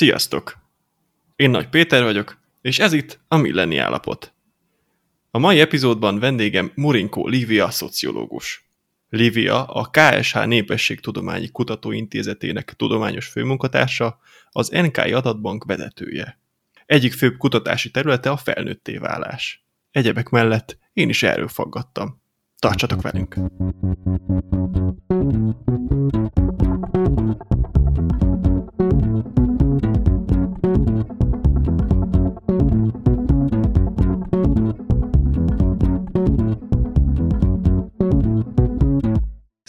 Sziasztok! Én Nagy Péter vagyok, és ez itt a Millenni Állapot. A mai epizódban vendégem Murinkó Lívia szociológus. Lívia a KSH Népességtudományi Kutatóintézetének tudományos főmunkatársa, az NKI adatbank vezetője. Egyik főbb kutatási területe a felnőtté válás. Egyebek mellett én is erről faggattam. Tartsatok velünk!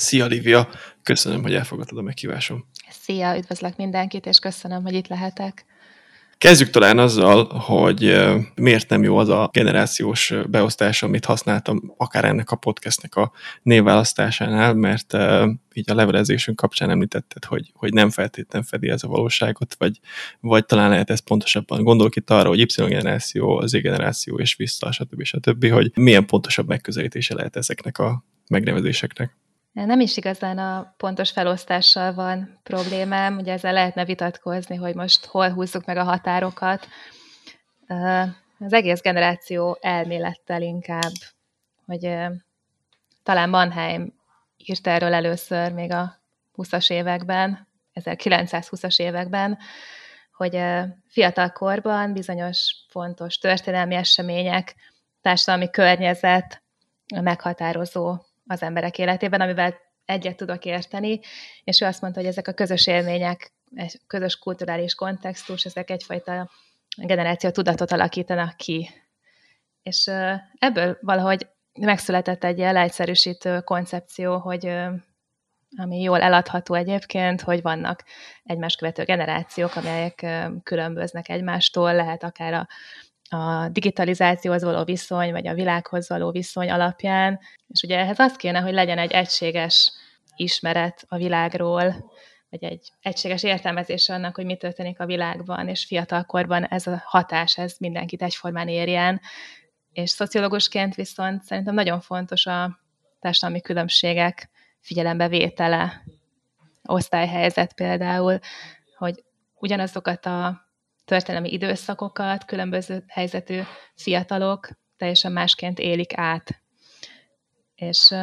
Szia, Lívia! Köszönöm, hogy elfogadtad a meghívásom. Szia, üdvözlök mindenkit, és köszönöm, hogy itt lehetek. Kezdjük talán azzal, hogy miért nem jó az a generációs beosztás, amit használtam akár ennek a podcastnek a névválasztásánál, mert így a levelezésünk kapcsán említetted, hogy, hogy nem feltétlenül fedi ez a valóságot, vagy, vagy talán lehet ez pontosabban. Gondolok itt arra, hogy Y generáció, az Z generáció és vissza, stb. stb., hogy milyen pontosabb megközelítése lehet ezeknek a megnevezéseknek. Nem is igazán a pontos felosztással van problémám, ugye ezzel lehetne vitatkozni, hogy most hol húzzuk meg a határokat. Az egész generáció elmélettel inkább, hogy talán Mannheim írt erről először még a 20-as években, 1920-as években, hogy fiatal korban bizonyos fontos történelmi események, társadalmi környezet meghatározó az emberek életében, amivel egyet tudok érteni, és ő azt mondta, hogy ezek a közös élmények, egy közös kulturális kontextus, ezek egyfajta generáció tudatot alakítanak ki. És ebből valahogy megszületett egy ilyen leegyszerűsítő koncepció, hogy ami jól eladható egyébként, hogy vannak egymás követő generációk, amelyek különböznek egymástól, lehet akár a a digitalizációhoz való viszony, vagy a világhoz való viszony alapján, és ugye ehhez az kéne, hogy legyen egy egységes ismeret a világról, vagy egy egységes értelmezés annak, hogy mi történik a világban, és fiatalkorban ez a hatás, ez mindenkit egyformán érjen, és szociológusként viszont szerintem nagyon fontos a társadalmi különbségek figyelembevétele, osztályhelyzet például, hogy ugyanazokat a történelmi időszakokat különböző helyzetű fiatalok teljesen másként élik át. És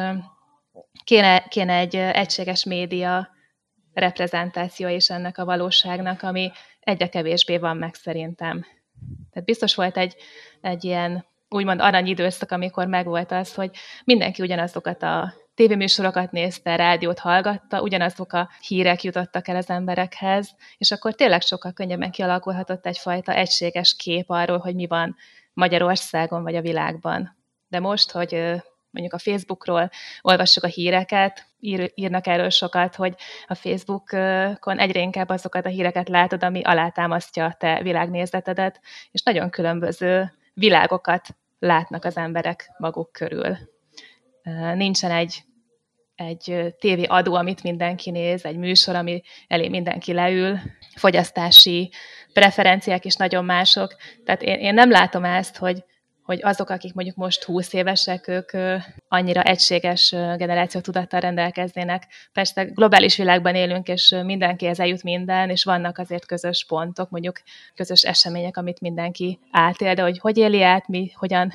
kéne, kéne egy egységes média reprezentáció is ennek a valóságnak, ami egyre kevésbé van meg szerintem. Tehát biztos volt egy, egy ilyen úgymond aranyidőszak, amikor megvolt az, hogy mindenki ugyanazokat a tévéműsorokat nézte, rádiót hallgatta, ugyanazok a hírek jutottak el az emberekhez, és akkor tényleg sokkal könnyebben kialakulhatott egyfajta egységes kép arról, hogy mi van Magyarországon vagy a világban. De most, hogy mondjuk a Facebookról olvassuk a híreket, ír, írnak erről sokat, hogy a Facebookon egyre inkább azokat a híreket látod, ami alátámasztja a te világnézetedet, és nagyon különböző világokat látnak az emberek maguk körül. Nincsen egy egy tévé adó, amit mindenki néz, egy műsor, ami elé mindenki leül, fogyasztási preferenciák is nagyon mások. Tehát én, én nem látom ezt, hogy, hogy azok, akik mondjuk most 20 évesek, ők annyira egységes generáció tudattal rendelkeznének. Persze globális világban élünk, és mindenkihez eljut minden, és vannak azért közös pontok, mondjuk közös események, amit mindenki átél, de hogy hogy éli át, mi hogyan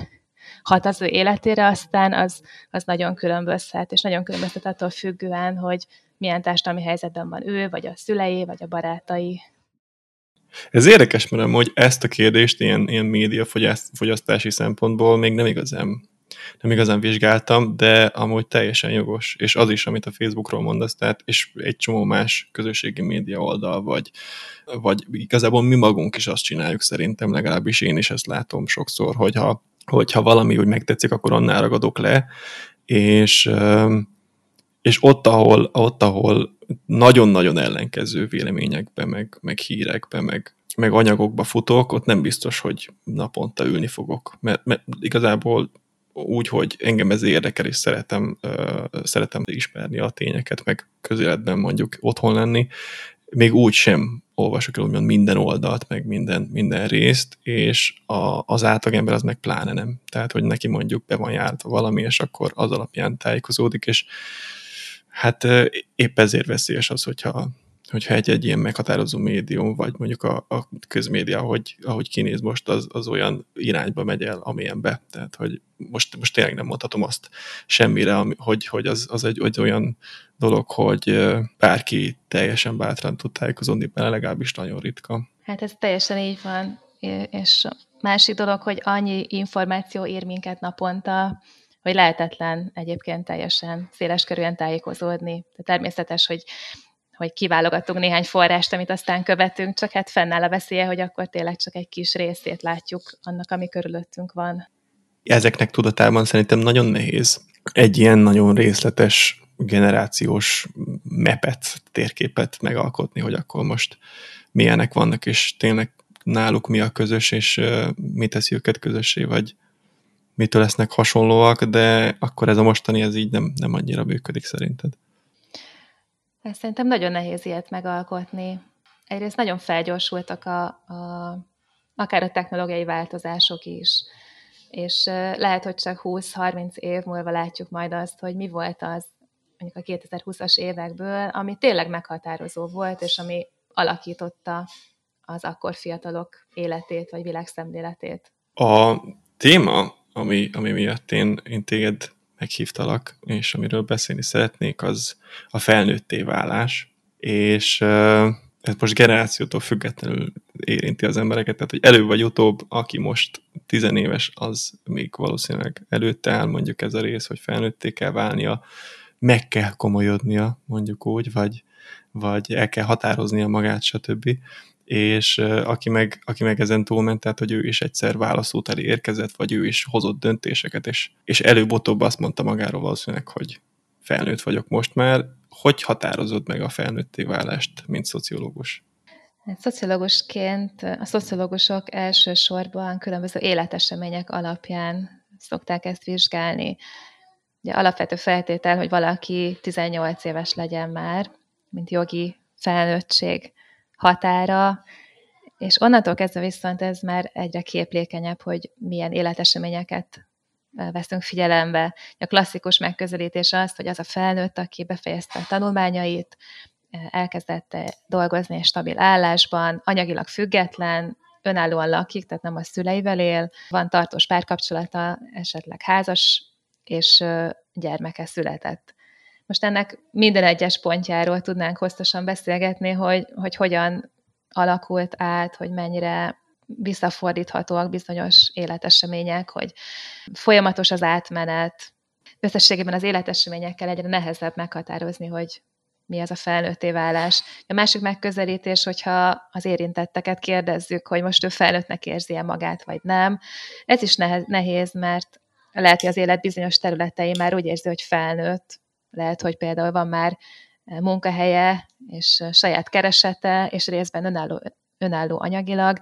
hat az ő életére, aztán az, az nagyon különbözhet, és nagyon különbözhet attól függően, hogy milyen társadalmi helyzetben van ő, vagy a szülei, vagy a barátai. Ez érdekes, mert hogy ezt a kérdést ilyen, ilyen médiafogyasztási szempontból még nem igazán nem igazán vizsgáltam, de amúgy teljesen jogos, és az is, amit a Facebookról mondasz, tehát, és egy csomó más közösségi média oldal, vagy, vagy igazából mi magunk is azt csináljuk szerintem, legalábbis én is ezt látom sokszor, hogyha hogyha valami úgy megtetszik, akkor annál ragadok le, és, és ott, ahol, ott, ahol nagyon-nagyon ellenkező véleményekbe, meg, meg hírekbe, meg, meg anyagokba futok, ott nem biztos, hogy naponta ülni fogok, mert, mert igazából úgy, hogy engem ez érdekel, és szeretem, szeretem ismerni a tényeket, meg közéletben mondjuk otthon lenni, még úgy sem olvasok el minden oldalt, meg minden, minden részt, és a, az átlagember az meg pláne nem. Tehát, hogy neki mondjuk be van járt valami, és akkor az alapján tájékozódik, és hát épp ezért veszélyes az, hogyha hogyha egy-egy ilyen meghatározó médium, vagy mondjuk a, a közmédia, ahogy, ahogy kinéz most, az, az olyan irányba megy el, amilyenbe. Tehát, hogy most, most tényleg nem mondhatom azt semmire, hogy, hogy az, az egy, egy olyan dolog, hogy bárki teljesen bátran tud tájékozódni bele, legalábbis nagyon ritka. Hát ez teljesen így van, és másik dolog, hogy annyi információ ér minket naponta, hogy lehetetlen egyébként teljesen széleskörűen tájékozódni. De természetes, hogy hogy kiválogatunk néhány forrást, amit aztán követünk, csak hát fennáll a veszélye, hogy akkor tényleg csak egy kis részét látjuk annak, ami körülöttünk van. Ezeknek tudatában szerintem nagyon nehéz egy ilyen nagyon részletes generációs mepet, térképet megalkotni, hogy akkor most milyenek vannak, és tényleg náluk mi a közös, és mi teszi őket közössé, vagy mitől lesznek hasonlóak, de akkor ez a mostani, ez így nem, nem annyira működik szerinted. Ez szerintem nagyon nehéz ilyet megalkotni. Egyrészt nagyon felgyorsultak a, a, akár a technológiai változások is, és lehet, hogy csak 20-30 év múlva látjuk majd azt, hogy mi volt az mondjuk a 2020-as évekből, ami tényleg meghatározó volt, és ami alakította az akkor fiatalok életét, vagy világszemléletét. A téma, ami, ami miatt én, én téged meghívtalak, és amiről beszélni szeretnék, az a felnőtté válás, és ez most generációtól függetlenül érinti az embereket, tehát hogy előbb vagy utóbb, aki most tizenéves, az még valószínűleg előtte áll mondjuk ez a rész, hogy felnőtté kell válnia, meg kell komolyodnia, mondjuk úgy, vagy, vagy el kell határoznia magát, stb és aki meg, aki meg ezen túlment, tehát hogy ő is egyszer válaszút elé érkezett, vagy ő is hozott döntéseket, és, és előbb-utóbb azt mondta magáról valószínűleg, hogy felnőtt vagyok most már. Hogy határozod meg a felnőtté válást, mint szociológus? Hát, szociológusként a szociológusok elsősorban különböző életesemények alapján szokták ezt vizsgálni. Ugye alapvető feltétel, hogy valaki 18 éves legyen már, mint jogi felnőttség határa, és onnantól kezdve viszont ez már egyre képlékenyebb, hogy milyen életeseményeket veszünk figyelembe. A klasszikus megközelítés az, hogy az a felnőtt, aki befejezte a tanulmányait, elkezdett dolgozni egy stabil állásban, anyagilag független, önállóan lakik, tehát nem a szüleivel él, van tartós párkapcsolata, esetleg házas, és gyermeke született. Most ennek minden egyes pontjáról tudnánk hosszasan beszélgetni, hogy, hogy hogyan alakult át, hogy mennyire visszafordíthatóak bizonyos életesemények, hogy folyamatos az átmenet. Összességében az életeseményekkel egyre nehezebb meghatározni, hogy mi az a felnőtté válás. A másik megközelítés, hogyha az érintetteket kérdezzük, hogy most ő felnőttnek érzi-e magát, vagy nem. Ez is nehéz, mert lehet, hogy az élet bizonyos területei már úgy érzi, hogy felnőtt, lehet, hogy például van már eh, munkahelye, és eh, saját keresete, és részben önálló, önálló anyagilag,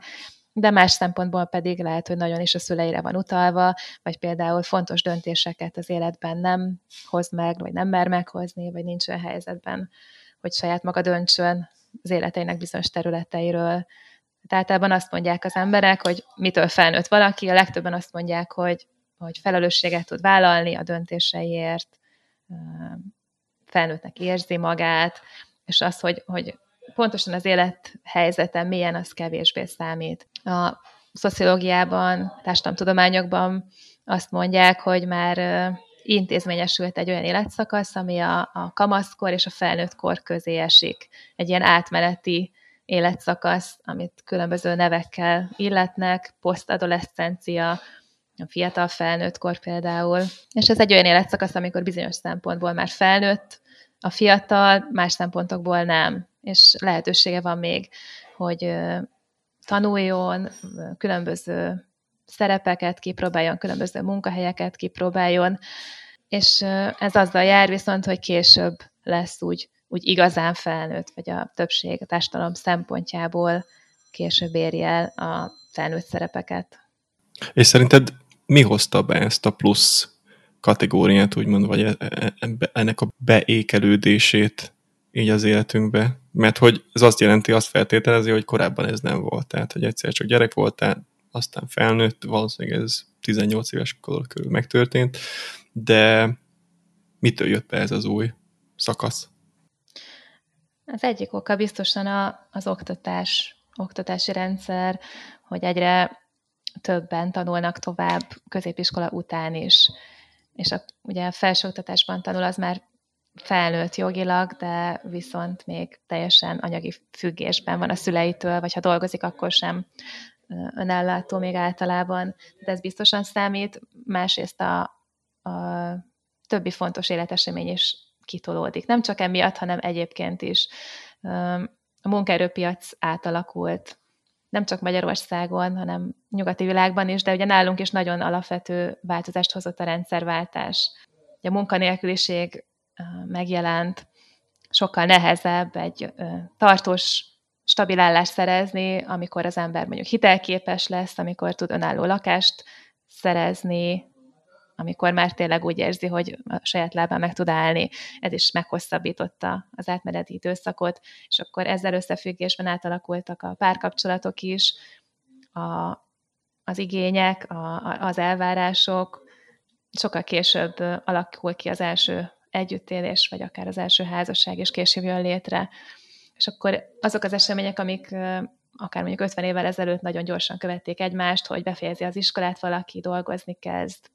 de más szempontból pedig lehet, hogy nagyon is a szüleire van utalva, vagy például fontos döntéseket az életben nem hoz meg, vagy nem mer meghozni, vagy nincs olyan helyzetben, hogy saját maga döntsön az életeinek bizonyos területeiről. Tehát általában azt mondják az emberek, hogy mitől felnőtt valaki, a legtöbben azt mondják, hogy, hogy felelősséget tud vállalni a döntéseiért, felnőttnek érzi magát, és az, hogy, hogy pontosan az élethelyzeten milyen, az kevésbé számít. A szociológiában, társadalomtudományokban azt mondják, hogy már intézményesült egy olyan életszakasz, ami a, a kamaszkor és a felnőttkor közé esik. Egy ilyen átmeneti életszakasz, amit különböző nevekkel illetnek, posztadolescencia, a fiatal felnőttkor például. És ez egy olyan életszakasz, amikor bizonyos szempontból már felnőtt a fiatal, más szempontokból nem. És lehetősége van még, hogy tanuljon, különböző szerepeket kipróbáljon, különböző munkahelyeket kipróbáljon, és ez azzal jár viszont, hogy később lesz úgy, úgy igazán felnőtt, vagy a többség a társadalom szempontjából később érje el a felnőtt szerepeket. És szerinted mi hozta be ezt a plusz kategóriát, úgymond, vagy e, e, ennek a beékelődését így az életünkbe? Mert hogy ez azt jelenti, azt feltételezi, hogy korábban ez nem volt. Tehát, hogy egyszer csak gyerek voltál, aztán felnőtt, valószínűleg ez 18 éves kor körül megtörtént, de mitől jött be ez az új szakasz? Az egyik oka biztosan a, az oktatás, oktatási rendszer, hogy egyre többen tanulnak tovább középiskola után is. És a, ugye a felsőoktatásban tanul az már felnőtt jogilag, de viszont még teljesen anyagi függésben van a szüleitől, vagy ha dolgozik, akkor sem önellátó még általában, de ez biztosan számít. Másrészt a, a többi fontos életesemény is kitolódik. Nem csak emiatt, hanem egyébként is. A munkaerőpiac átalakult, nem csak Magyarországon, hanem nyugati világban is, de ugye nálunk is nagyon alapvető változást hozott a rendszerváltás. A munkanélküliség megjelent, sokkal nehezebb egy tartós, stabil állást szerezni, amikor az ember mondjuk hitelképes lesz, amikor tud önálló lakást szerezni, amikor már tényleg úgy érzi, hogy a saját lábán meg tud állni. Ez is meghosszabbította az átmeneti időszakot, és akkor ezzel összefüggésben átalakultak a párkapcsolatok is, a, az igények, a, az elvárások, sokkal később alakul ki az első együttélés, vagy akár az első házasság, és később jön létre. És akkor azok az események, amik akár mondjuk 50 évvel ezelőtt nagyon gyorsan követték egymást, hogy befejezi az iskolát valaki, dolgozni kezd,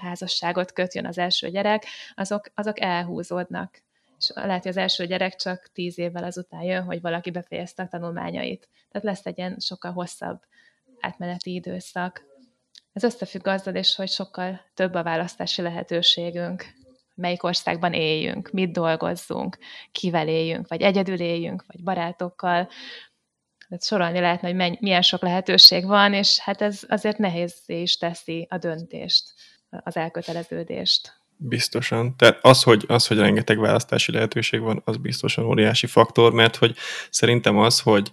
házasságot köt, jön az első gyerek, azok, azok elhúzódnak. És lehet, hogy az első gyerek csak tíz évvel azután jön, hogy valaki befejezte a tanulmányait. Tehát lesz egy ilyen sokkal hosszabb átmeneti időszak. Ez összefügg azzal is, hogy sokkal több a választási lehetőségünk melyik országban éljünk, mit dolgozzunk, kivel éljünk, vagy egyedül éljünk, vagy barátokkal. Tehát sorolni lehetne, hogy milyen sok lehetőség van, és hát ez azért nehéz is teszi a döntést, az elköteleződést. Biztosan. Tehát az hogy, az, hogy rengeteg választási lehetőség van, az biztosan óriási faktor, mert hogy szerintem az, hogy,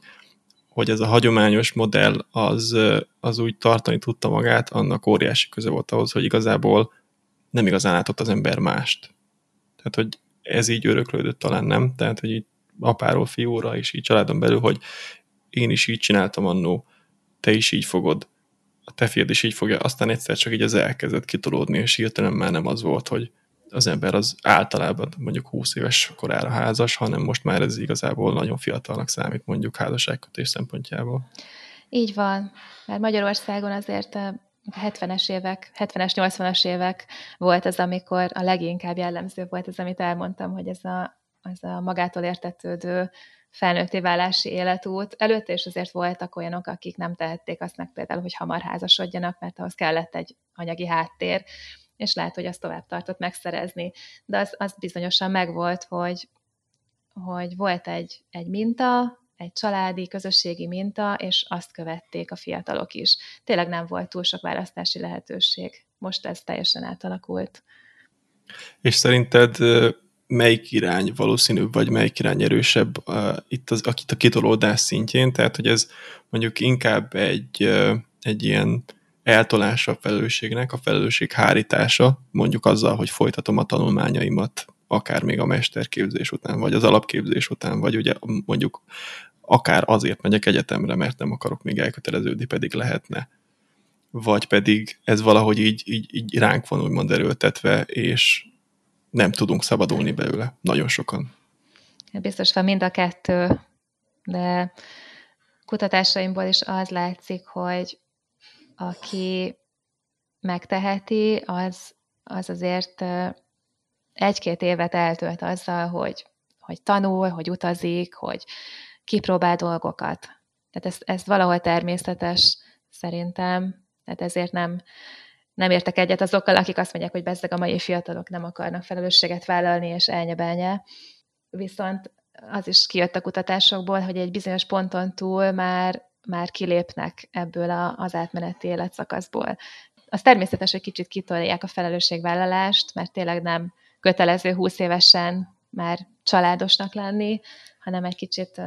hogy ez a hagyományos modell az, az úgy tartani tudta magát, annak óriási köze volt ahhoz, hogy igazából nem igazán látott az ember mást. Tehát, hogy ez így öröklődött talán nem, tehát, hogy így apáról fiúra, és így családon belül, hogy én is így csináltam annó, te is így fogod, a te fiad is így fogja, aztán egyszer csak így az elkezdett kitolódni, és hirtelen már nem az volt, hogy az ember az általában mondjuk 20 éves korára házas, hanem most már ez igazából nagyon fiatalnak számít mondjuk házasságkötés szempontjából. Így van, mert Magyarországon azért 70-es évek, 70-es, 80-as évek volt az, amikor a leginkább jellemző volt az, amit elmondtam, hogy ez a, ez a magától értetődő felnőtté válási életút. Előtte is azért voltak olyanok, akik nem tehették azt meg például, hogy hamar házasodjanak, mert ahhoz kellett egy anyagi háttér, és lehet, hogy azt tovább tartott megszerezni. De az, az bizonyosan megvolt, hogy, hogy volt egy, egy minta, egy családi, közösségi minta, és azt követték a fiatalok is. Tényleg nem volt túl sok választási lehetőség. Most ez teljesen átalakult. És szerinted melyik irány valószínűbb, vagy melyik irány erősebb uh, itt az, akit a kitolódás szintjén, tehát hogy ez mondjuk inkább egy, uh, egy ilyen eltolása a felelősségnek, a felelősség hárítása, mondjuk azzal, hogy folytatom a tanulmányaimat, akár még a mesterképzés után, vagy az alapképzés után, vagy ugye mondjuk akár azért megyek egyetemre, mert nem akarok még elköteleződni, pedig lehetne. Vagy pedig ez valahogy így, így, így ránk van úgymond erőltetve, és nem tudunk szabadulni belőle. Nagyon sokan. Biztos van mind a kettő, de kutatásaimból is az látszik, hogy aki megteheti, az, az azért egy-két évet eltölt azzal, hogy, hogy tanul, hogy utazik, hogy kipróbál dolgokat. Tehát ez, ez valahol természetes szerintem, tehát ezért nem, nem értek egyet azokkal, akik azt mondják, hogy bezzeg a mai fiatalok nem akarnak felelősséget vállalni, és elnyebelnye. Viszont az is kijött a kutatásokból, hogy egy bizonyos ponton túl már, már kilépnek ebből a, az átmeneti életszakaszból. Az természetes, hogy kicsit kitolják a felelősségvállalást, mert tényleg nem kötelező 20 évesen már családosnak lenni, hanem egy kicsit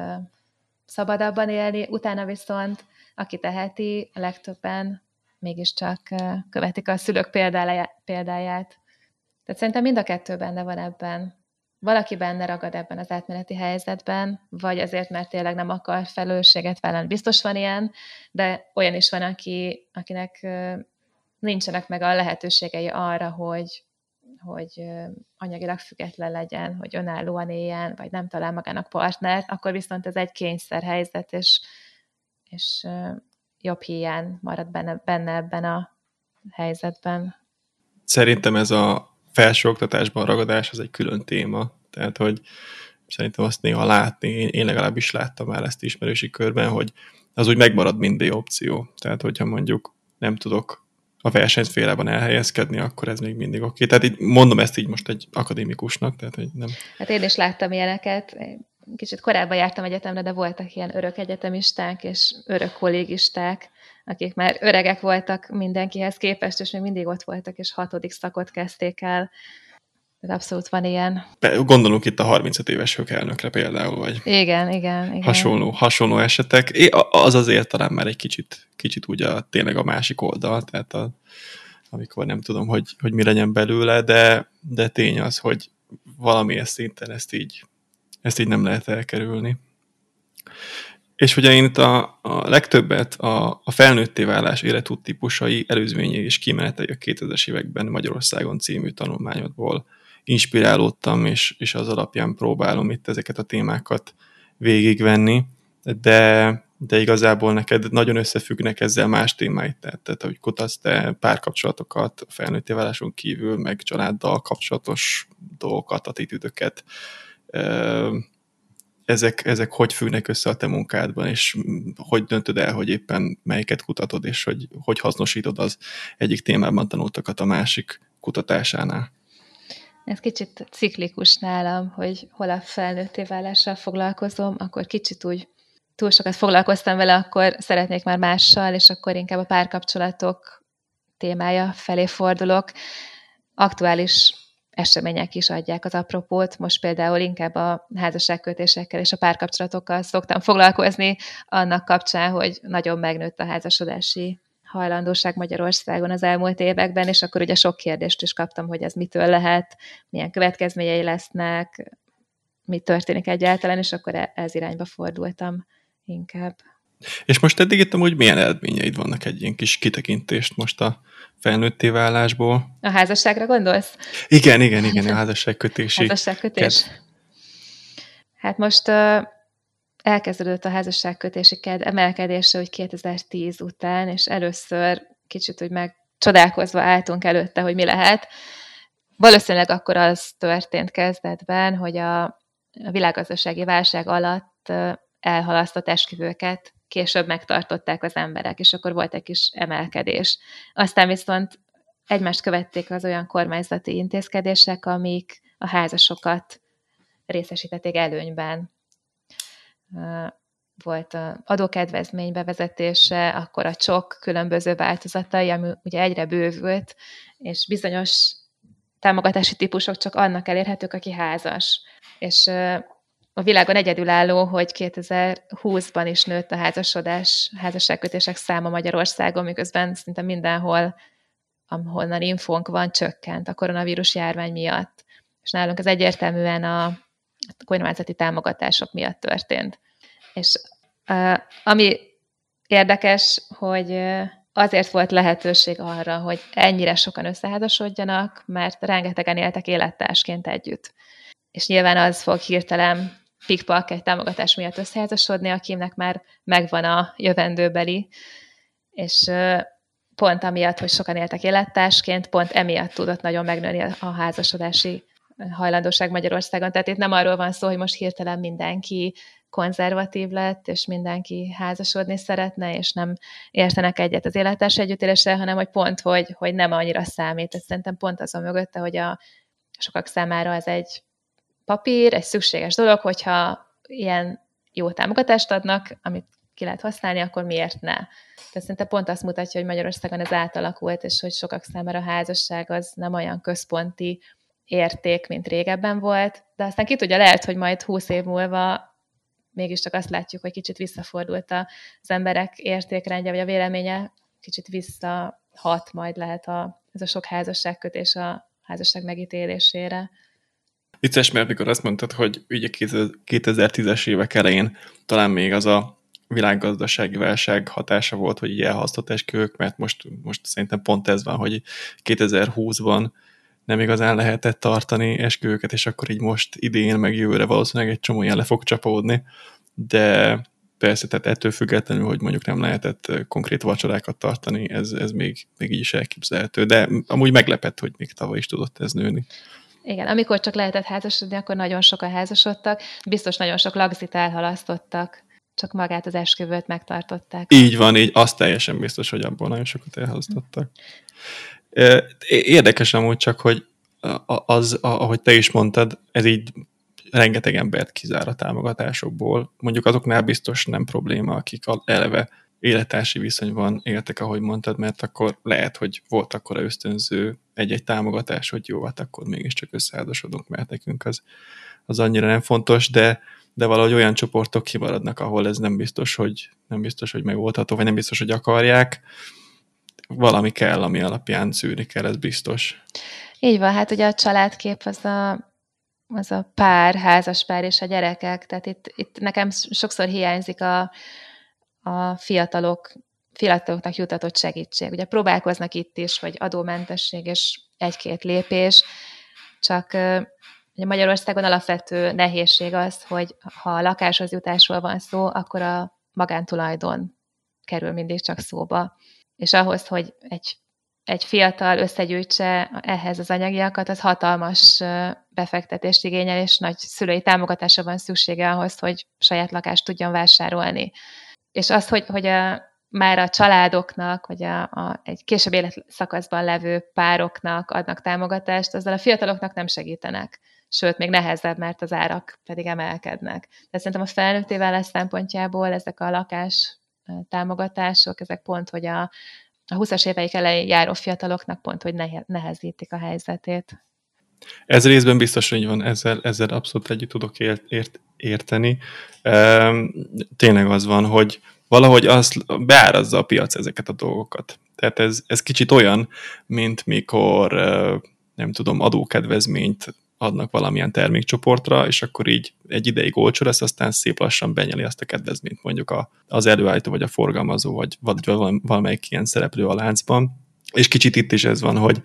szabadabban élni. Utána viszont, aki teheti, a legtöbben mégiscsak követik a szülők példáját. Tehát szerintem mind a kettő benne van ebben. Valaki benne ragad ebben az átmeneti helyzetben, vagy azért, mert tényleg nem akar felelősséget vállalni. Biztos van ilyen, de olyan is van, aki, akinek nincsenek meg a lehetőségei arra, hogy hogy anyagilag független legyen, hogy önállóan éljen, vagy nem talál magának partnert, akkor viszont ez egy kényszerhelyzet, és, és jobb hiány marad benne, benne ebben a helyzetben. Szerintem ez a felsőoktatásban ragadás az egy külön téma. Tehát, hogy szerintem azt néha látni, én legalábbis láttam már ezt ismerősi körben, hogy az úgy megmarad mindig opció. Tehát, hogyha mondjuk nem tudok a versenyszférában elhelyezkedni, akkor ez még mindig oké. Okay. Tehát így mondom ezt így most egy akadémikusnak, tehát hogy nem. Hát én is láttam ilyeneket. Kicsit korábban jártam egyetemre, de voltak ilyen örök egyetemisták és örök kollégisták, akik már öregek voltak mindenkihez képest, és még mindig ott voltak, és hatodik szakot kezdték el. Ez abszolút van ilyen. Gondolunk itt a 35 éves hökelnökre például, vagy igen, igen, igen. Hasonló, hasonló esetek. É, az azért talán már egy kicsit, kicsit úgy a, tényleg a másik oldal, tehát a, amikor nem tudom, hogy, hogy mi legyen belőle, de, de tény az, hogy valamilyen szinten ezt így, ezt így nem lehet elkerülni. És ugye én itt a, a legtöbbet a, a felnőtté válás életút előzményei és kimenetei a 2000-es években Magyarországon című tanulmányodból inspirálódtam, és, és az alapján próbálom itt ezeket a témákat végigvenni, de, de igazából neked nagyon összefüggnek ezzel más témáit, tehát, tehát hogy kutatsz te párkapcsolatokat felnőtté váláson kívül, meg családdal kapcsolatos dolgokat, attitűdöket, ezek, ezek hogy függnek össze a te munkádban, és hogy döntöd el, hogy éppen melyiket kutatod, és hogy, hogy hasznosítod az egyik témában tanultakat a másik kutatásánál? Ez kicsit ciklikus nálam, hogy hol a felnőtté válással foglalkozom, akkor kicsit úgy túl sokat foglalkoztam vele, akkor szeretnék már mással, és akkor inkább a párkapcsolatok témája felé fordulok. Aktuális események is adják az apropót. Most például inkább a házasságkötésekkel és a párkapcsolatokkal szoktam foglalkozni, annak kapcsán, hogy nagyon megnőtt a házasodási hajlandóság Magyarországon az elmúlt években, és akkor ugye sok kérdést is kaptam, hogy ez mitől lehet, milyen következményei lesznek, mi történik egyáltalán, és akkor e- ez irányba fordultam inkább. És most eddig itt amúgy milyen eredményeid vannak egy ilyen kis kitekintést most a felnőtté válásból? A házasságra gondolsz? Igen, igen, igen, a házasságkötési. Házasságkötés. Ked. Hát most uh, elkezdődött a házasságkötési ked emelkedése, hogy 2010 után, és először kicsit úgy meg csodálkozva álltunk előtte, hogy mi lehet. Valószínűleg akkor az történt kezdetben, hogy a, a világgazdasági válság alatt elhalasztott esküvőket később megtartották az emberek, és akkor volt egy kis emelkedés. Aztán viszont egymást követték az olyan kormányzati intézkedések, amik a házasokat részesítették előnyben. Volt a adókedvezmény bevezetése, akkor a csok különböző változatai, ami ugye egyre bővült, és bizonyos támogatási típusok csak annak elérhetők, aki házas. És a világon egyedülálló, hogy 2020-ban is nőtt a házasodás, házasságkötések száma Magyarországon, miközben szinte mindenhol, ahonnan infónk van, csökkent a koronavírus járvány miatt. És nálunk ez egyértelműen a kormányzati támogatások miatt történt. És ami érdekes, hogy azért volt lehetőség arra, hogy ennyire sokan összeházasodjanak, mert rengetegen éltek élettársként együtt. És nyilván az fog hirtelen pikpak egy támogatás miatt összeházasodni, akinek már megvan a jövendőbeli, és pont amiatt, hogy sokan éltek élettársként, pont emiatt tudott nagyon megnőni a házasodási hajlandóság Magyarországon. Tehát itt nem arról van szó, hogy most hirtelen mindenki konzervatív lett, és mindenki házasodni szeretne, és nem értenek egyet az élettárs együttéléssel, hanem hogy pont, hogy, hogy nem annyira számít. Ez szerintem pont azon mögötte, hogy a sokak számára ez egy papír, egy szükséges dolog, hogyha ilyen jó támogatást adnak, amit ki lehet használni, akkor miért ne? Tehát szerintem pont azt mutatja, hogy Magyarországon ez átalakult, és hogy sokak számára a házasság az nem olyan központi érték, mint régebben volt, de aztán ki tudja, lehet, hogy majd húsz év múlva mégiscsak azt látjuk, hogy kicsit visszafordult az emberek értékrendje, vagy a véleménye, kicsit visszahat majd lehet a, ez a sok házasságkötés a házasság megítélésére. Vicces, mert mikor azt mondtad, hogy ugye 2010-es évek elején talán még az a világgazdasági válság hatása volt, hogy így elhasztott esküvők, mert most, most szerintem pont ez van, hogy 2020-ban nem igazán lehetett tartani esküvőket, és akkor így most idén, meg jövőre valószínűleg egy csomó ilyen le fog csapódni, de persze, tehát ettől függetlenül, hogy mondjuk nem lehetett konkrét vacsorákat tartani, ez, ez még, még így is elképzelhető, de amúgy meglepett, hogy még tavaly is tudott ez nőni. Igen, amikor csak lehetett házasodni, akkor nagyon sokan házasodtak, biztos nagyon sok lagzit elhalasztottak, csak magát az esküvőt megtartották. Így van, így azt teljesen biztos, hogy abból nagyon sokat elhalasztottak. Érdekes amúgy csak, hogy az, ahogy te is mondtad, ez így rengeteg embert kizár a támogatásokból. Mondjuk azoknál biztos nem probléma, akik eleve élettársi viszonyban éltek, ahogy mondtad, mert akkor lehet, hogy volt akkor ösztönző egy-egy támogatás, hogy jó, hát akkor mégiscsak összeházasodunk, mert nekünk az, az annyira nem fontos, de, de valahogy olyan csoportok kimaradnak, ahol ez nem biztos, hogy nem biztos, hogy megoldható, vagy nem biztos, hogy akarják. Valami kell, ami alapján szűrni kell, ez biztos. Így van, hát ugye a családkép az a az a pár, házas pár és a gyerekek, tehát itt, itt nekem sokszor hiányzik a, a fiatalok, fiataloknak jutatott segítség. Ugye próbálkoznak itt is, hogy adómentesség és egy-két lépés, csak ugye Magyarországon alapvető nehézség az, hogy ha a lakáshoz jutásról van szó, akkor a magántulajdon kerül mindig csak szóba. És ahhoz, hogy egy egy fiatal összegyűjtse ehhez az anyagiakat, az hatalmas befektetést igényel, és nagy szülői támogatásra van szüksége ahhoz, hogy saját lakást tudjon vásárolni. És az, hogy, hogy a, már a családoknak, vagy a, a, egy később életszakaszban levő pároknak adnak támogatást, azzal a fiataloknak nem segítenek. Sőt, még nehezebb, mert az árak pedig emelkednek. De szerintem a felnőtté válás szempontjából ezek a lakás támogatások, ezek pont, hogy a, a 20-as éveik elején járó fiataloknak pont, hogy nehezítik a helyzetét. Ez részben biztos, hogy van, ezzel, ezzel abszolút együtt tudok ért, ért, érteni. Ehm, tényleg az van, hogy valahogy azt beárazza a piac ezeket a dolgokat. Tehát ez, ez kicsit olyan, mint mikor nem tudom, adókedvezményt adnak valamilyen termékcsoportra, és akkor így egy ideig olcsó lesz, aztán szép lassan benyeli azt a kedvezményt mondjuk a, az előállító, vagy a forgalmazó, vagy, vagy valamelyik ilyen szereplő a láncban. És kicsit itt is ez van, hogy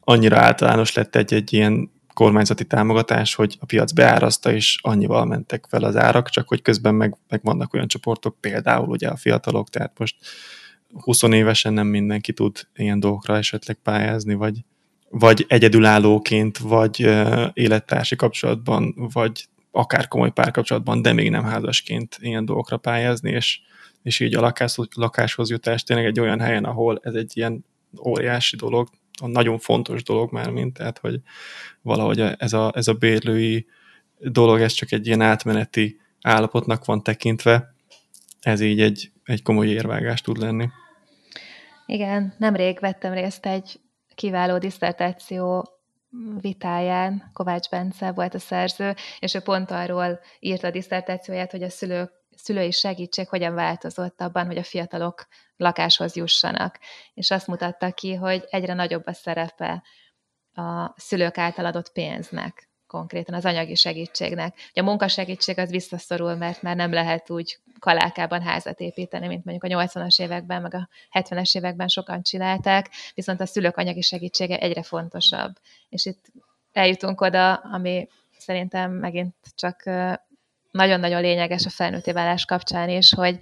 annyira általános lett egy-egy ilyen kormányzati támogatás, hogy a piac beárazta, és annyival mentek fel az árak, csak hogy közben meg, meg vannak olyan csoportok, például ugye a fiatalok, tehát most 20 évesen nem mindenki tud ilyen dolgokra esetleg pályázni, vagy, vagy egyedülállóként, vagy élettársi kapcsolatban, vagy akár komoly párkapcsolatban, de még nem házasként ilyen dolgokra pályázni, és, és így a lakás, lakáshoz jutás tényleg egy olyan helyen, ahol ez egy ilyen óriási dolog, a nagyon fontos dolog már, mint tehát, hogy valahogy ez a, ez a bérlői dolog, ez csak egy ilyen átmeneti állapotnak van tekintve, ez így egy, egy komoly érvágás tud lenni. Igen, nemrég vettem részt egy kiváló diszertáció vitáján, Kovács Bence volt a szerző, és ő pont arról írta a diszertációját, hogy a szülők szülői segítség hogyan változott abban, hogy a fiatalok lakáshoz jussanak. És azt mutatta ki, hogy egyre nagyobb a szerepe a szülők által adott pénznek konkrétan az anyagi segítségnek. Ugye a munkasegítség az visszaszorul, mert már nem lehet úgy kalákában házat építeni, mint mondjuk a 80-as években, meg a 70-es években sokan csinálták, viszont a szülők anyagi segítsége egyre fontosabb. És itt eljutunk oda, ami szerintem megint csak nagyon-nagyon lényeges a felnőtté válás kapcsán is, hogy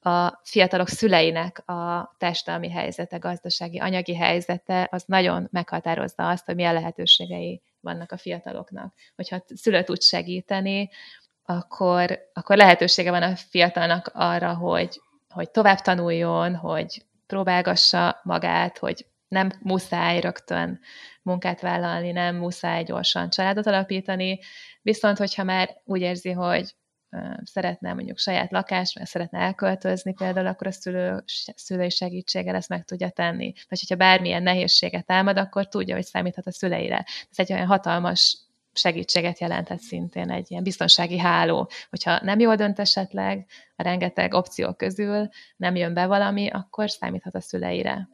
a fiatalok szüleinek a társadalmi helyzete, gazdasági, anyagi helyzete, az nagyon meghatározza azt, hogy milyen lehetőségei vannak a fiataloknak. Hogyha szülő tud segíteni, akkor, akkor lehetősége van a fiatalnak arra, hogy, hogy tovább tanuljon, hogy próbálgassa magát, hogy nem muszáj rögtön munkát vállalni, nem muszáj gyorsan családot alapítani, viszont hogyha már úgy érzi, hogy szeretne mondjuk saját lakást, mert szeretne elköltözni például, akkor a szülő, szülői segítséggel ezt meg tudja tenni. Vagy hogyha bármilyen nehézséget támad, akkor tudja, hogy számíthat a szüleire. Ez egy olyan hatalmas segítséget jelentett szintén egy ilyen biztonsági háló. Hogyha nem jól dönt esetleg a rengeteg opció közül, nem jön be valami, akkor számíthat a szüleire.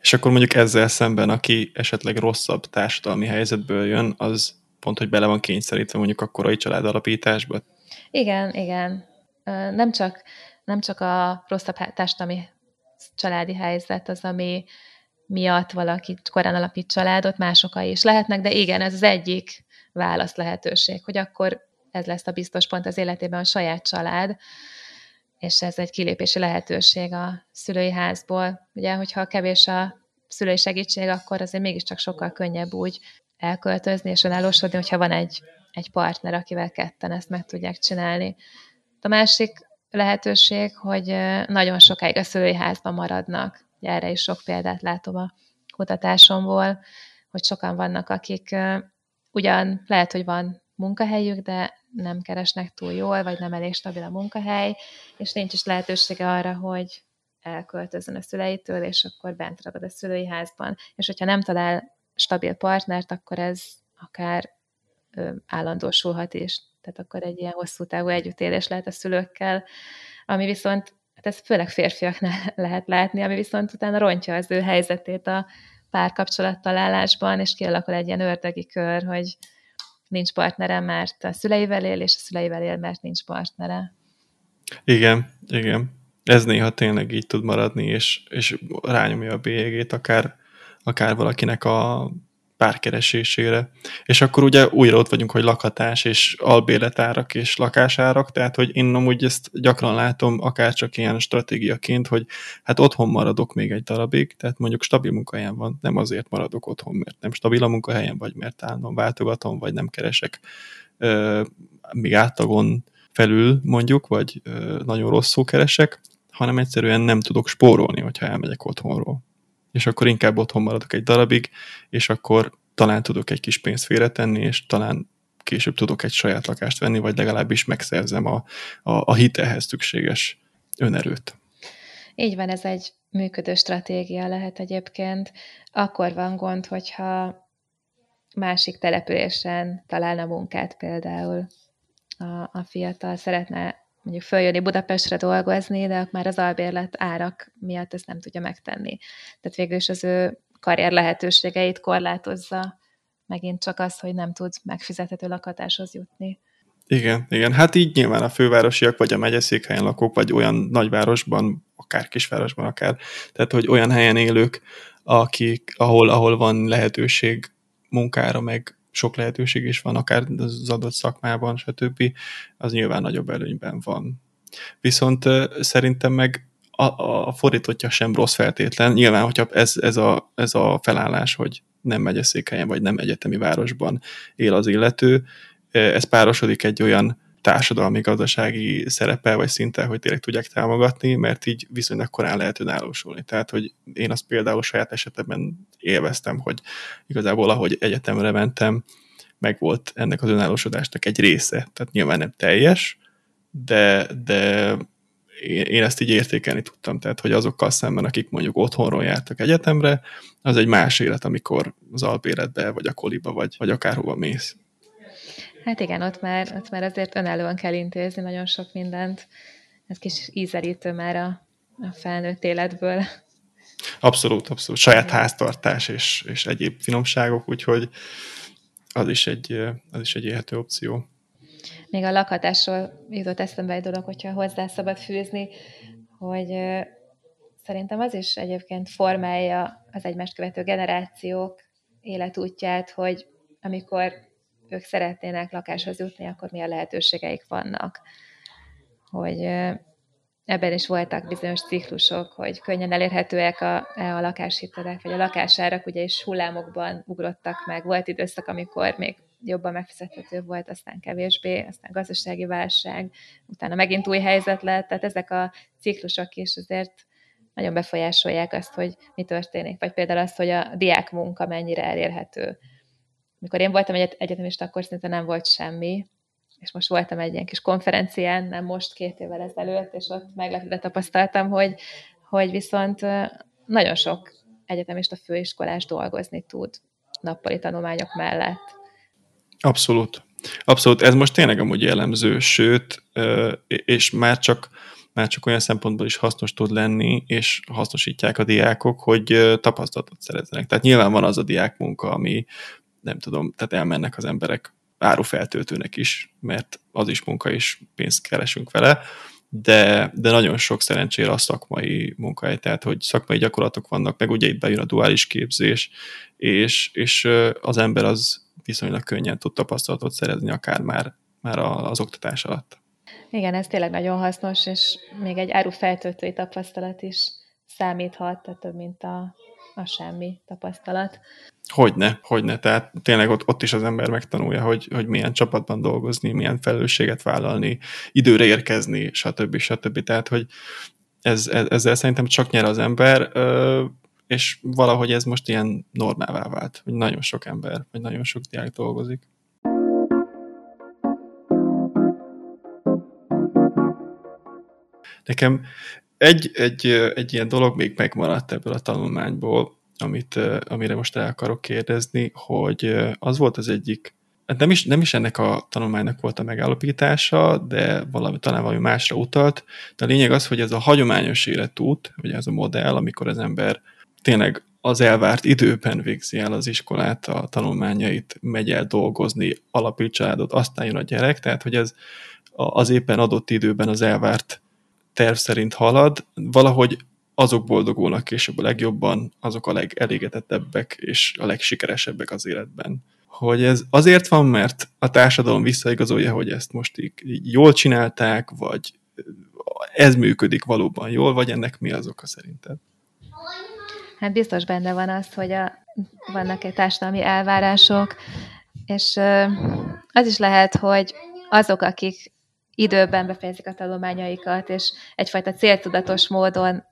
És akkor mondjuk ezzel szemben, aki esetleg rosszabb társadalmi helyzetből jön, az pont, hogy bele van kényszerítve mondjuk a korai családalapításba, igen, igen. Nem csak, nem csak a rosszabb társadalmi családi helyzet az, ami miatt valaki korán alapít családot, mások is lehetnek, de igen, ez az egyik válasz lehetőség, hogy akkor ez lesz a biztos pont az életében a saját család, és ez egy kilépési lehetőség a szülői házból. Ugye, hogyha kevés a szülői segítség, akkor azért mégiscsak sokkal könnyebb úgy elköltözni és önállósodni, hogyha van egy, egy partner, akivel ketten ezt meg tudják csinálni. A másik lehetőség, hogy nagyon sokáig a szülői házban maradnak. Erre is sok példát látom a kutatásomból, hogy sokan vannak, akik ugyan lehet, hogy van munkahelyük, de nem keresnek túl jól, vagy nem elég stabil a munkahely, és nincs is lehetősége arra, hogy elköltözön a szüleitől, és akkor bent ragad a szülői házban. És hogyha nem talál stabil partnert, akkor ez akár ö, állandósulhat is. Tehát akkor egy ilyen hosszú távú együttélés lehet a szülőkkel, ami viszont, hát ez főleg férfiaknál lehet látni, ami viszont utána rontja az ő helyzetét a párkapcsolattalálásban, és kialakul egy ilyen ördögi kör, hogy nincs partnere, mert a szüleivel él, és a szüleivel él, mert nincs partnere. Igen, igen. Ez néha tényleg így tud maradni, és, és rányomja a bélyegét akár, akár valakinek a párkeresésére. És akkor ugye újra ott vagyunk, hogy lakhatás és albérletárak és lakásárak, tehát hogy én amúgy ezt gyakran látom, akár csak ilyen stratégiaként, hogy hát otthon maradok még egy darabig, tehát mondjuk stabil munkahelyen van, nem azért maradok otthon, mert nem stabil a munkahelyen, vagy mert állnom váltogatom, vagy nem keresek ö, még áttagon felül mondjuk, vagy ö, nagyon rosszul keresek, hanem egyszerűen nem tudok spórolni, hogyha elmegyek otthonról és akkor inkább otthon maradok egy darabig, és akkor talán tudok egy kis pénzt félretenni, és talán később tudok egy saját lakást venni, vagy legalábbis megszerzem a, a, a hitelhez szükséges önerőt. Így van, ez egy működő stratégia lehet egyébként. Akkor van gond, hogyha másik településen találna munkát például a, a fiatal, szeretne mondjuk följönni Budapestre dolgozni, de már az albérlet árak miatt ezt nem tudja megtenni. Tehát végül is az ő karrier lehetőségeit korlátozza megint csak az, hogy nem tud megfizethető lakatáshoz jutni. Igen, igen. Hát így nyilván a fővárosiak, vagy a megyeszékhelyen lakók, vagy olyan nagyvárosban, akár kisvárosban, akár, tehát hogy olyan helyen élők, akik, ahol, ahol van lehetőség munkára, meg sok lehetőség is van, akár az adott szakmában, stb., az nyilván nagyobb előnyben van. Viszont szerintem meg a, a fordítottja sem rossz feltétlen. Nyilván, hogyha ez, ez, a, ez a felállás, hogy nem megyeszékhelyen vagy nem egyetemi városban él az illető, ez párosodik egy olyan társadalmi gazdasági szerepe vagy szinten, hogy tényleg tudják támogatni, mert így viszonylag korán lehet önállósulni. Tehát, hogy én azt például saját esetemben élveztem, hogy igazából ahogy egyetemre mentem, meg volt ennek az önállósodásnak egy része. Tehát nyilván nem teljes, de, de én ezt így értékelni tudtam, tehát hogy azokkal szemben, akik mondjuk otthonról jártak egyetemre, az egy más élet, amikor az albéletbe, vagy a koliba, vagy, vagy akárhova mész. Hát igen, ott már, ott már azért önállóan kell intézni nagyon sok mindent. Ez kis ízelítő már a, a felnőtt életből. Abszolút, abszolút. Saját háztartás és, és egyéb finomságok, úgyhogy az is egy, az is egy élhető opció. Még a lakhatásról jutott eszembe egy dolog, hogyha hozzá szabad fűzni, hogy szerintem az is egyébként formálja az egymást követő generációk életútját, hogy amikor ők szeretnének lakáshoz jutni, akkor milyen lehetőségeik vannak. Hogy ebben is voltak bizonyos ciklusok, hogy könnyen elérhetőek a, a lakáshitelek, vagy a lakásárak, ugye is hullámokban ugrottak meg. Volt időszak, amikor még jobban megfizethető volt, aztán kevésbé, aztán gazdasági válság, utána megint új helyzet lett, tehát ezek a ciklusok is azért nagyon befolyásolják azt, hogy mi történik. Vagy például azt, hogy a diák munka mennyire elérhető. Mikor én voltam egy egyetemista, akkor szinte nem volt semmi, és most voltam egy ilyen kis konferencián, nem most, két évvel ezelőtt, és ott meglepve tapasztaltam, hogy, hogy viszont nagyon sok egyetemista főiskolás dolgozni tud nappali tanulmányok mellett. Abszolút. Abszolút. Ez most tényleg amúgy jellemző, sőt, és már csak, már csak olyan szempontból is hasznos tud lenni, és hasznosítják a diákok, hogy tapasztalatot szerezzenek. Tehát nyilván van az a diák munka, ami nem tudom, tehát elmennek az emberek árufeltöltőnek is, mert az is munka, és pénzt keresünk vele, de, de nagyon sok szerencsére a szakmai munkahely, tehát hogy szakmai gyakorlatok vannak, meg ugye itt bejön a duális képzés, és, és az ember az viszonylag könnyen tud tapasztalatot szerezni, akár már, már az oktatás alatt. Igen, ez tényleg nagyon hasznos, és még egy áru feltöltői tapasztalat is számíthat, tehát több, mint a, a semmi tapasztalat. Hogyne, hogyne. Tehát tényleg ott, ott is az ember megtanulja, hogy, hogy milyen csapatban dolgozni, milyen felelősséget vállalni, időre érkezni, stb. stb. Tehát, hogy ez, ez, ezzel szerintem csak nyer az ember, és valahogy ez most ilyen normává vált, hogy nagyon sok ember, vagy nagyon sok diák dolgozik. Nekem egy, egy, egy ilyen dolog még megmaradt ebből a tanulmányból, amit, amire most el akarok kérdezni, hogy az volt az egyik, hát nem is, nem is ennek a tanulmánynak volt a megállapítása, de valami, talán valami másra utalt, de a lényeg az, hogy ez a hagyományos életút, vagy ez a modell, amikor az ember tényleg az elvárt időben végzi el az iskolát, a tanulmányait, megy el dolgozni, alapít családot, aztán jön a gyerek, tehát hogy ez az éppen adott időben az elvárt terv szerint halad, valahogy azok boldogulnak később a legjobban, azok a legelégedettebbek és a legsikeresebbek az életben. Hogy ez azért van, mert a társadalom visszaigazolja, hogy ezt most így, jól csinálták, vagy ez működik valóban jól, vagy ennek mi az oka szerinted? Hát biztos benne van az, hogy a, vannak egy társadalmi elvárások, és az is lehet, hogy azok, akik időben befejezik a tanulmányaikat, és egyfajta céltudatos módon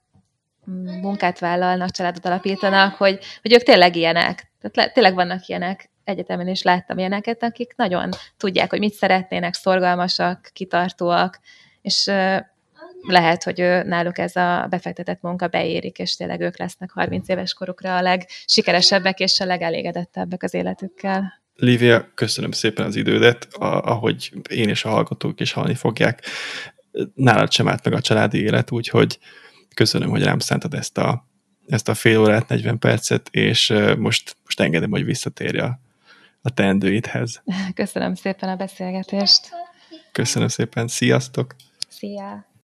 munkát vállalnak, családot alapítanak, hogy, hogy ők tényleg ilyenek. Tehát le, tényleg vannak ilyenek, egyetemen is láttam ilyeneket, akik nagyon tudják, hogy mit szeretnének, szorgalmasak, kitartóak, és lehet, hogy ő, náluk ez a befektetett munka beérik, és tényleg ők lesznek 30 éves korukra a legsikeresebbek és a legelégedettebbek az életükkel. Lívia, köszönöm szépen az idődet, ahogy én és a hallgatók is hallani fogják. Nálad sem állt meg a családi élet, úgyhogy köszönöm, hogy rám szántad ezt a, ezt a fél órát, 40 percet, és most, most engedem, hogy visszatérje a, a teendőidhez. Köszönöm szépen a beszélgetést. Köszönöm szépen, sziasztok! Szia!